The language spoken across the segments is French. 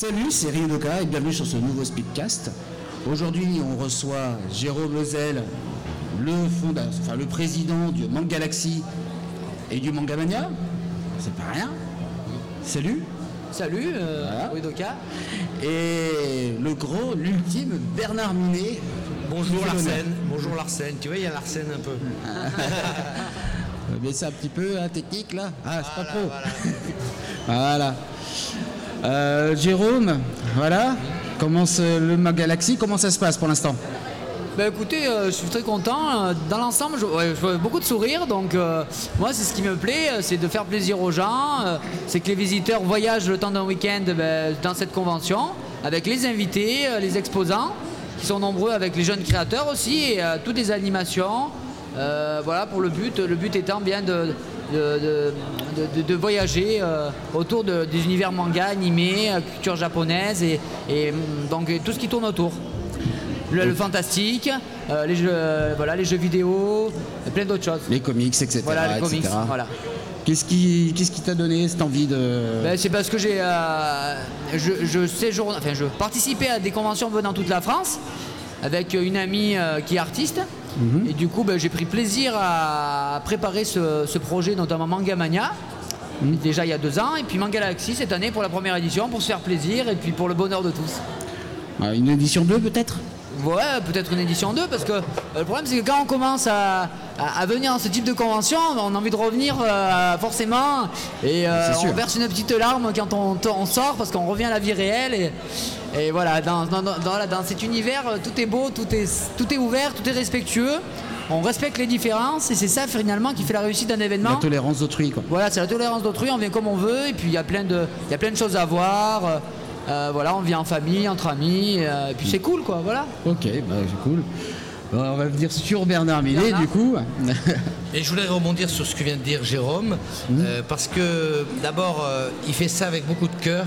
Salut, c'est Ryodoka et bienvenue sur ce nouveau Speedcast. Aujourd'hui, on reçoit Jérôme Lezel, le, fonda- enfin, le président du Manga Galaxy et du Manga Mania. C'est pas rien. Salut. Salut, euh, Voilà. Uedoka. Et le gros, l'ultime Bernard Minet. Bonjour. Larsen, bonjour Larsen, tu vois il y a Larsen un peu. Euh, Mais c'est un petit peu hein, technique là. Ah, c'est pas trop. voilà. Voilà. Euh, Jérôme, voilà. Comment se- le Manga Galaxy, comment ça se passe pour l'instant? Bah écoutez, euh, je suis très content. Euh, Dans l'ensemble, je, beaucoup de sourires. Donc euh, moi, c'est ce qui me plaît, euh, c'est de faire plaisir aux gens. euh, c'est que les visiteurs voyagent le temps d'un week-end ben, dans cette convention avec les invités, euh, les exposants, qui sont nombreux avec les jeunes créateurs aussi, et euh, toutes les animations. Euh, voilà pour le but. Le but étant bien de, de, de- de- voyager euh, autour de- des univers manga, animés, euh, culture japonaise et, et, hum, donc et tout ce qui tourne autour. Le, le fantastique, euh, les, jeux, euh, voilà, les jeux vidéo, plein d'autres choses. Les comics, etc. Voilà, les etc. comics. Voilà. Qu'est-ce qui qu'est-ce qui t'a donné cette envie de. Ben, c'est parce que j'ai, euh, je, je séjourne- enfin, je participais à des conventions venant toute la France avec une amie qui est artiste. Et du coup, ben, j'ai pris plaisir à préparer ce, ce projet, notamment Manga Mania. Déjà il y a deux ans, et puis Manga Galaxy cette année pour la première édition, pour se faire plaisir et puis pour le bonheur de tous. Ah, Une édition 2 peut-être? Ouais, peut-être une édition 2, parce que euh, le problème c'est que quand on commence à, à- à venir dans ce type de convention, on a envie de revenir euh, forcément, et euh, on verse une petite larme quand on, on sort, parce qu'on revient à la vie réelle, et, et voilà, dans, dans- dans- dans- dans cet univers, euh, tout est beau, tout est, tout est ouvert, tout est respectueux, on respecte les différences, et c'est ça finalement qui fait la réussite d'un La événement. tolérance d'autrui quoi. Voilà, c'est la tolérance d'autrui, on vient comme on veut, et puis il y a plein de, il y a plein de choses à voir. euh, euh, voilà, on vient en famille, entre amis, euh, et puis c'est cool quoi, voilà. Ok, bah, c'est cool. Bon, on va venir sur Bernard Bernard. du coup. Et je voudrais rebondir sur ce que vient de dire Jérôme, euh, parce que d'abord euh, il fait ça avec beaucoup de cœur,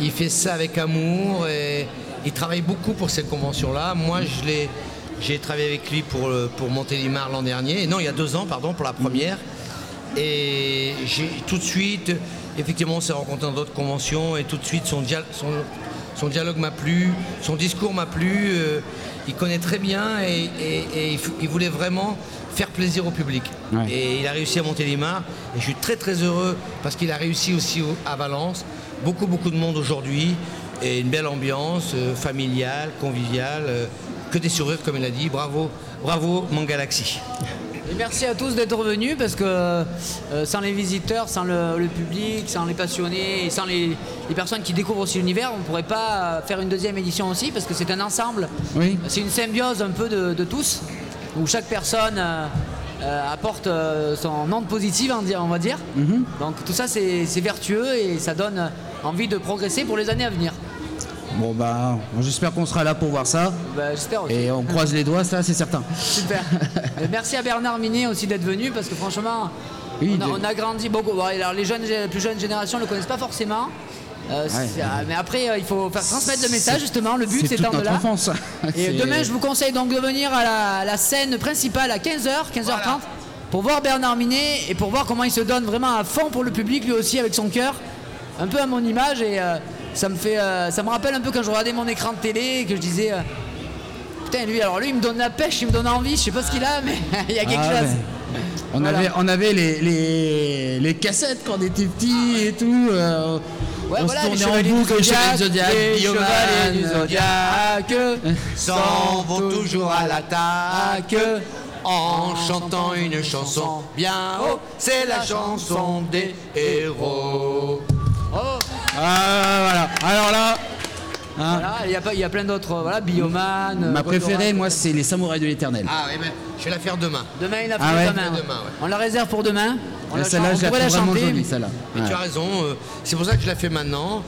il fait ça avec amour et il travaille beaucoup pour cette convention-là. Moi je l'ai, j'ai travaillé avec lui pour, le- pour Montélimar l'an dernier, non il y a deux ans pardon pour la première. Et j'ai tout de suite, effectivement, on s'est rencontrés dans d'autres conventions et tout de suite son, dia- son, son dialogue m'a plu, son discours m'a plu. euh, il connaît très bien et, et- et il, voulait vraiment faire plaisir au public. Ouais. Et il a réussi à Montélimar et je suis très très heureux parce qu'il a réussi aussi au- à Valence. Beaucoup beaucoup de monde aujourd'hui et une belle ambiance euh, familiale, conviviale, euh, que des sourires comme il a dit. Bravo, bravo Mangalaxy. Et merci à tous d'être venus parce que euh, sans les visiteurs, sans le, le public, sans les passionnés et sans les, les personnes qui découvrent aussi l'univers, on ne pourrait pas faire une deuxième édition aussi parce que c'est un ensemble. Oui. C'est une symbiose un peu de, de tous où chaque personne euh, euh, apporte euh, son onde positive, on dire- va dire. Donc tout ça c'est c'est vertueux et ça donne envie de progresser pour les années à venir. Bon bah j'espère qu'on sera là pour voir ça. Bah, J'espère aussi. Et on croise les doigts, ça c'est certain. Super. Et merci à Bernard Minet aussi d'être venu parce que franchement, Oui, on, a, de- on a grandi beaucoup. Bon, alors les jeunes, les plus jeunes générations ne le connaissent pas forcément. Euh, ah, mais après, euh, il faut faire transmettre le message justement. Le but, c'est notre là. enfance. Et demain, je vous conseille donc de venir à la, à la scène principale à 15h, 15h30, pour voir Bernard Minet et pour voir comment il se donne vraiment à fond pour le public, lui aussi avec son cœur, un peu à mon image. Et euh, ça me fait, euh, ça me rappelle un peu quand je regardais mon écran de télé et que je disais. euh, Putain, lui, alors lui, il me donne la pêche, il me donne envie, je sais pas ce qu'il a, mais il y a quelque Ah, chose. ouais. On Voilà. avait, on avait les, les, les cassettes quand on était petits et tout. euh, Ouais, on voilà, se les tournait en boucle, les chevaliers du Zodiac, les chevaliers du Zodiac s'en vont toujours à l'attaque en chantant une chanson bien haut. C'est la chanson des héros. Oh, Ah voilà. Alors là, hein, voilà, il y a, pas- il y a plein d'autres, euh, voilà, Bioman. euh, ma préférée, moi, c'est les samouraïs de l'éternel. Ah oui, mais je vais la faire demain. Demain, il a fait Ah ouais demain. Demain, ouais. ouais. On la réserve pour demain. On, la Celle-là, chan- je on la pourrait la trouve vraiment chanter. jolie, mais- celle-là. Et Ouais. tu as raison, euh, c'est pour ça que je la fais maintenant.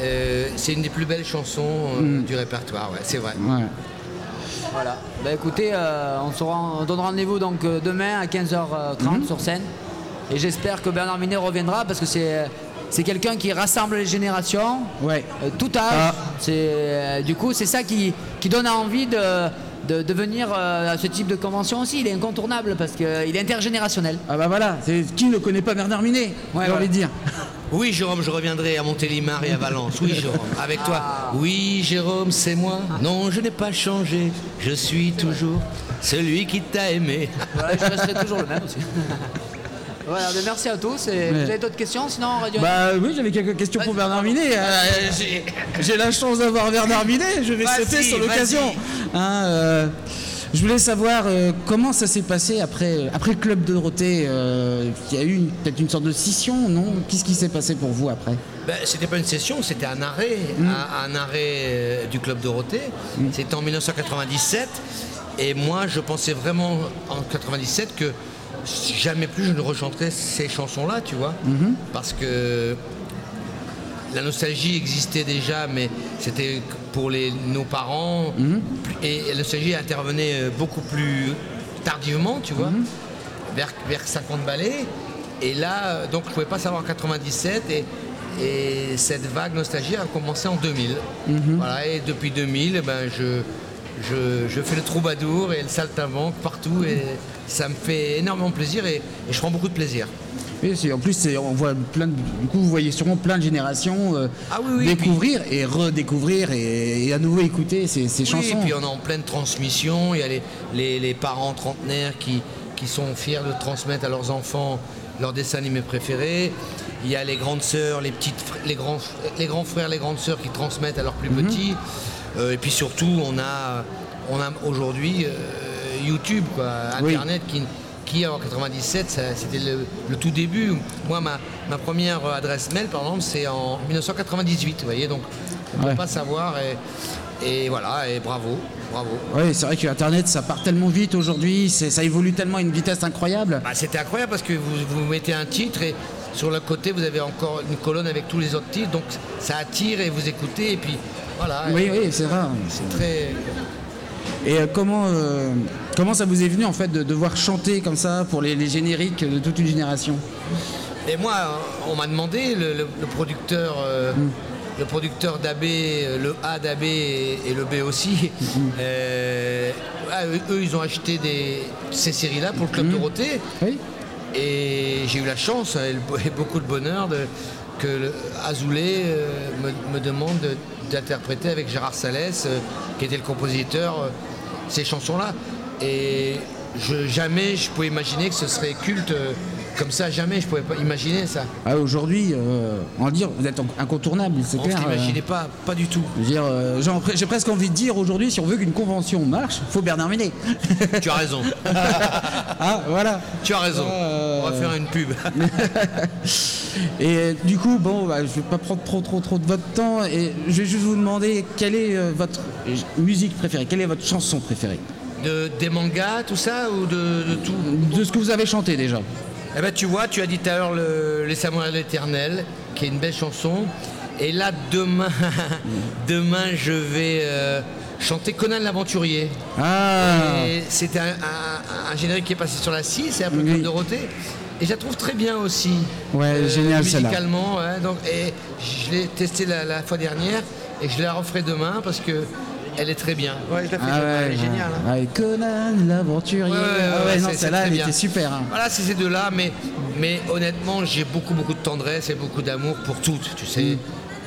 Euh, c'est une des plus belles chansons euh, du répertoire, ouais, c'est vrai. Ouais. Voilà. Bah écoutez, euh, on, se rend- on donne rendez-vous donc euh, demain à 15h30 Mhm. sur scène. Et j'espère que Bernard Minet reviendra parce que c'est c'est quelqu'un qui rassemble les générations, Ouais. euh, tout âge. Ah. C'est euh, du coup c'est ça qui, qui donne envie de, de, de venir euh, à ce type de convention aussi. Il est incontournable parce qu'il est intergénérationnel. Ah bah voilà, c'est qui ne connaît pas Bernard Minet Ouais, J'ai voilà. envie de dire. Oui, Jérôme, je reviendrai à Montélimar et à Valence. Oui, Jérôme, avec toi. Oui, Jérôme, c'est moi. Non, je n'ai pas changé. Je suis toujours celui qui t'a aimé. Voilà, je resterai toujours le même aussi. voilà, mais merci à tous. Et Vous avez d'autres questions Sinon, Radio Bah oui, j'avais quelques questions pour Bernard. Minet. Euh, j'ai- J'ai la chance d'avoir Bernard Minet, je vais Vas-y, sauter sur l'occasion. Hein, euh, je voulais savoir euh, comment ça s'est passé après, après le Club Dorothée. Euh, il y a eu une- peut-être une sorte de scission, non? Qu'est-ce qui s'est passé pour vous après? Ben, c'était pas une session, c'était un arrêt, un, un arrêt euh, du club Dorothée. C'était en 1997. Et moi, je pensais vraiment en 97 que jamais plus je ne rechanterais ces chansons-là, tu vois. Parce que la nostalgie existait déjà, mais c'était pour les, nos parents. Et la nostalgie intervenait euh, beaucoup plus tardivement, tu vois, vers, vers 50 ballets. Et là, donc je ne pouvais pas savoir en 97. Et, et cette vague nostalgie a commencé en 2000. Voilà, et depuis 2000, ben, je, je, je fais le troubadour et le saltimbanque partout. Et ça me fait énormément plaisir et, et je prends beaucoup de plaisir. Oui, c'est- en plus, on voit plein de, du coup, vous voyez sûrement plein de générations euh, Ah oui, oui, découvrir et redécouvrir et, et à nouveau écouter ces, ces Oui, chansons. et puis on est en pleine transmission. Il y a les, les- les parents trentenaires qui, qui sont fiers de transmettre à leurs enfants leurs dessins animés préférés. Il y a les grandes sœurs, les petites, les grands, les grands frères, les grandes sœurs qui transmettent à leurs plus petits. Euh, et puis surtout, on a, on a aujourd'hui euh, YouTube, quoi, Oui. Internet qui, qui en 97, ça- c'était le, le tout début. Moi, ma, ma première adresse mail, par exemple, c'est en 1998. Vous voyez, donc on ne Ouais. peut pas savoir. Et, et voilà, et bravo, bravo. Oui, c'est vrai que Internet, ça part tellement vite aujourd'hui, ça évolue tellement à une vitesse incroyable. Bah, C'était incroyable parce que vous, vous mettez un titre et sur le côté vous avez encore une colonne avec tous les autres titres, donc ça attire et vous écoutez et puis voilà. Oui, oui, c'est vrai. C'est très. Et euh, comment, euh, comment ça vous est venu en fait de devoir chanter comme ça pour les, les génériques de toute une génération? Et moi, on m'a demandé le, le- le producteur. euh, Le producteur d'AB, euh, le A d'AB et, et le B aussi, euh, ah, eux, ils ont acheté des, ces séries-là pour le Club Dorothée. Oui Et j'ai eu la chance le- et beaucoup de bonheur de, que Azoulay euh, me, me demande de- d'interpréter avec Gérard Salès, euh, qui était le compositeur, euh, ces chansons-là. Et je, jamais je pouvais imaginer que ce serait culte comme ça, jamais je pouvais pas imaginer ça. Ah, Aujourd'hui, euh, en dire, vous êtes incontournable, c'est On ne clair. euh, pas, pas du tout. je euh, j'ai presque envie de dire aujourd'hui, si on veut qu'une convention marche, faut Bernard Minet. tu as raison, ah, voilà. tu as raison. On va faire une pub. Et euh, du coup, bon, bah, je vais pas prendre trop, trop, trop de votre temps. Et je vais juste vous demander quelle est euh, votre musique préférée, quelle est votre chanson préférée? De, des mangas, tout ça, ou de, de tout? De ce que vous avez chanté déjà. Eh ben, tu vois, tu as dit tout à l'heure le- Les Samouraïs de l'Éternel, qui est une belle chanson. Et là, demain, demain je vais euh, chanter Conan l'Aventurier. Ah, C'était un, un- un générique qui est passé sur la 6, c'est un peu Oui. comme Dorothée. Et je la trouve très bien aussi. Euh, Ouais, génial, celle-là. Musicalement, ouais, donc, et je l'ai testée la, la fois dernière et je la referai demain parce que elle est très bien. Ouais, je la fais ah demain, elle est ouais, géniale. hein. ouais, Conan l'aventurier. Ouais, ouais, ouais, ah ouais, ouais, non, celle-là, elle bien. était super. hein. Voilà, c'est ces deux-là, mais, mais honnêtement, j'ai beaucoup, beaucoup de tendresse et beaucoup d'amour pour toutes, tu sais. Mm.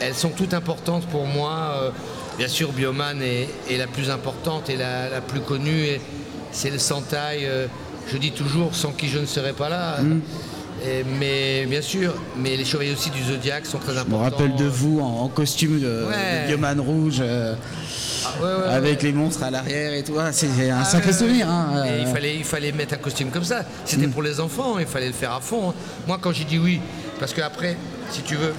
Elles sont toutes importantes pour moi. Euh, bien sûr, Bioman est, est la plus importante et la, la plus connue. et C'est le Sentai, euh, je dis toujours, sans qui je ne serais pas là. Mm. Et- mais bien sûr, mais les chevaliers aussi du Zodiac sont très Je me importants. rappelle de vous en, en costume de, Ouais. de Bioman rouge, euh, ouais, ouais. avec les monstres à l'arrière et tout. Ah, c'est un Ah, sacré souvenir. hein, Et il, euh. fallait, il fallait mettre un costume comme ça. C'était pour les enfants, il fallait le faire à fond. Moi, quand j'ai dit oui, parce qu'après, si tu veux,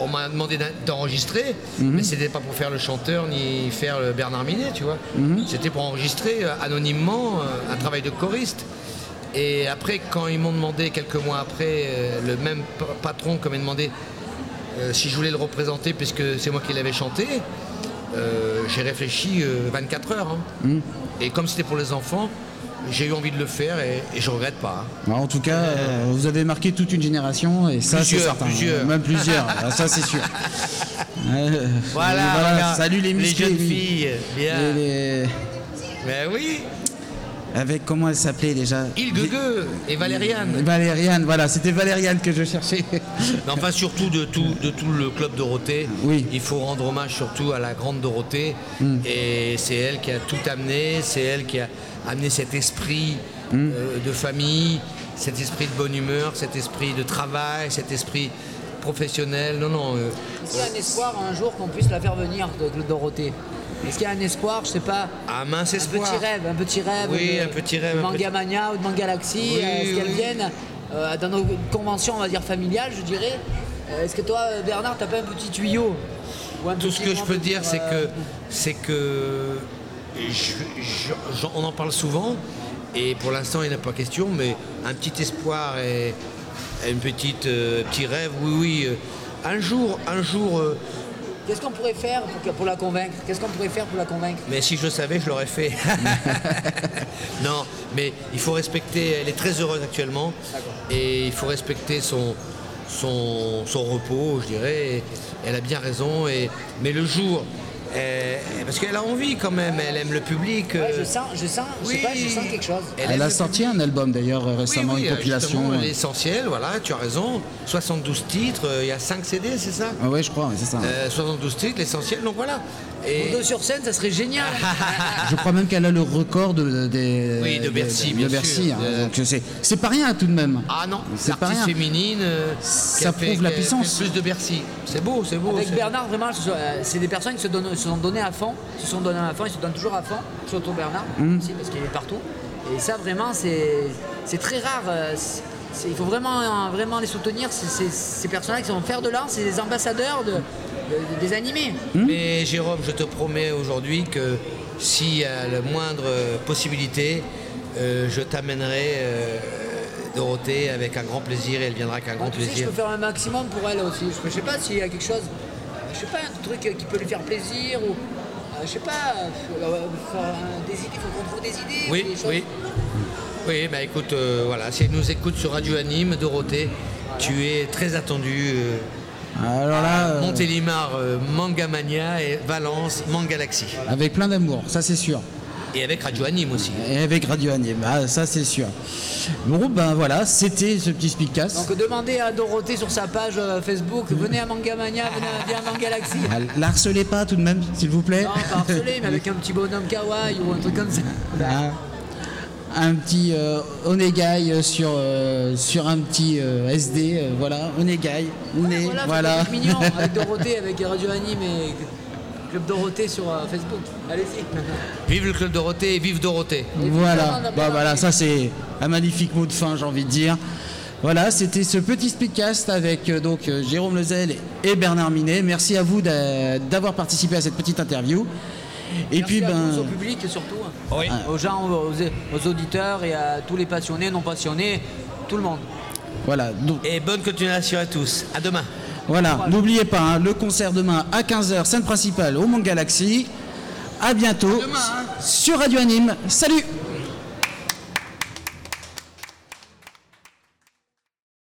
on m'a demandé d'en- d'enregistrer, mais c'était pas pour faire le chanteur ni faire le Bernard Minet, tu vois. C'était pour enregistrer euh, anonymement euh, un travail de choriste. Et après, quand ils m'ont demandé, quelques mois après, euh, le même pa- patron comme m'a demandé si je voulais le représenter, puisque c'est moi qui l'avais chanté, euh, j'ai réfléchi euh, 24 heures. hein. Et comme c'était pour les enfants, j'ai eu envie de le faire et, et je regrette pas. hein. En tout cas, euh, vous avez marqué toute une génération et ça, c'est Plusieurs, certain. plusieurs. Même plusieurs, ça, c'est sûr. Euh, Voilà, salut les musclés, jeunes oui. filles. Bien. Les- Ben oui, Avec comment elle s'appelait déjà? Ilgugue et Valériane. Valériane, voilà, c'était Valériane que je cherchais. Mais enfin, surtout de tout, de tout le club Dorothée. Oui. Il faut rendre hommage surtout à la grande Dorothée. Mm. Et c'est elle qui a tout amené. C'est elle qui a amené cet esprit Mm. euh, de famille, cet esprit de bonne humeur, cet esprit de travail, cet esprit professionnel. Non, non. euh, Est-ce qu'il y a un espoir un jour qu'on puisse la faire venir de, de Dorothée? Est-ce qu'il y a un espoir, je sais pas, à mince un petit rêve, un petit rêve Oui, de, un petit rêve, de Manga Mania ou de Mangalaxy Oui, euh, Est-ce qu'elles oui. viennent euh, dans nos conventions, on va dire familiales, je dirais? Euh, Est-ce que toi, Bernard, t'as pas un petit tuyau Ou un Tout petit ce que je peux dire, c'est euh, que, c'est que je- je- j'en- on en parle souvent, et pour l'instant, il n'y a pas question, mais un petit espoir et une petite euh, petit rêve, oui, oui. euh, un jour, un jour, euh, Qu'est-ce qu'on pourrait faire pour, la convaincre? Qu'est-ce qu'on pourrait faire pour la convaincre? Mais si je le savais, je l'aurais fait. non, mais il faut respecter. Elle est très heureuse actuellement, et il faut respecter son son, son repos, je dirais. et elle a bien raison. Et, mais le jour, euh, parce qu'elle a envie quand même. Elle aime le public. Ouais, euh, je sens, je sens, je sais pas, je sens quelque chose. Elle, a sorti public. un album d'ailleurs récemment, Oui, oui, une compilation. euh. L'essentiel, voilà, tu as raison. 72 titres, euh, il y a 5 CD, c'est ça? Ah ouais, je crois, c'est ça. Euh, 72 titres, l'essentiel, donc voilà. Et deux sur scène, ça serait génial. Je crois même qu'elle a le record de, Oui, de Bercy, de, Bercy, hein. Donc c'est pas rien tout de même. ah non, C'est pas rien. féminine, euh, Ça fait- prouve la puissance. Plus de Bercy, c'est beau, c'est beau. Avec Bernard, vraiment, euh, c'est des personnes qui se, donnent, se sont données à fond, se sont données à fond, ils se donnent toujours à fond, surtout Bernard, Mmh. aussi, parce qu'il est partout. Et ça, vraiment, c'est très rare. euh, il faut vraiment, euh, vraiment les soutenir. C'est- c'est- Ces personnes-là qui sont fer de lance, c'est des ambassadeurs de, de- des animés. Mais Jérôme, je te promets aujourd'hui que s'il y a la moindre euh, possibilité, euh, je t'amènerai euh, Dorothée avec un grand plaisir et elle viendra avec un grand tu sais, je plaisir. peux faire un maximum pour elle aussi. Je, je sais pas s'il y a quelque chose, euh, je sais pas, un truc euh, qui peut lui faire plaisir ou. euh, je sais pas, euh, euh, euh, des idées, il faut qu'on trouve des idées. Oui, des oui. Oui, bah écoute, euh, voilà, si elle nous écoute sur Radio Anime, Dorothée, tu es très attendue. Alors là, euh, Montélimar, euh, Manga Mania et Valence, Mangalaxy. avec plein d'amour, ça c'est sûr. Et avec Radio Anime aussi. Et avec Radio Anime, ah, ça c'est sûr. Bon, ben voilà, c'était ce petit speedcast. Donc demandez à Dorothée sur sa page euh, Facebook, venez à Mangamania, venez à, à Mangalaxy. Ah, La harcelez pas tout de même, s'il vous plaît. Non, pas harcelé, mais avec un petit bonhomme kawaii ou un truc comme ça. Ah, un petit euh, onegai sur, euh, sur un petit euh, SD, euh, voilà, onegai, né, Voilà, voilà. c'est mignon avec Dorothée, avec Radio Anime et Club Dorothée sur euh, Facebook. Allez-y. Vive le Club Dorothée et vive Dorothée. Voilà, bah, voilà, ça c'est un magnifique mot de fin, j'ai envie de dire. Voilà, c'était ce petit speedcast avec euh, donc Jérôme Lezel et Bernard Minet. Merci à vous d'a- d'avoir participé à cette petite interview. Et Merci puis à ben tous, au public surtout, Oui. aux gens, aux, aux auditeurs et à tous les passionnés, non passionnés, tout le monde. voilà, donc Et bonne continuation à tous. À demain. Voilà, n'oubliez pas, hein, le concert demain à 15h, scène principale au Mont Galaxy. À bientôt sur Radio Anime. Salut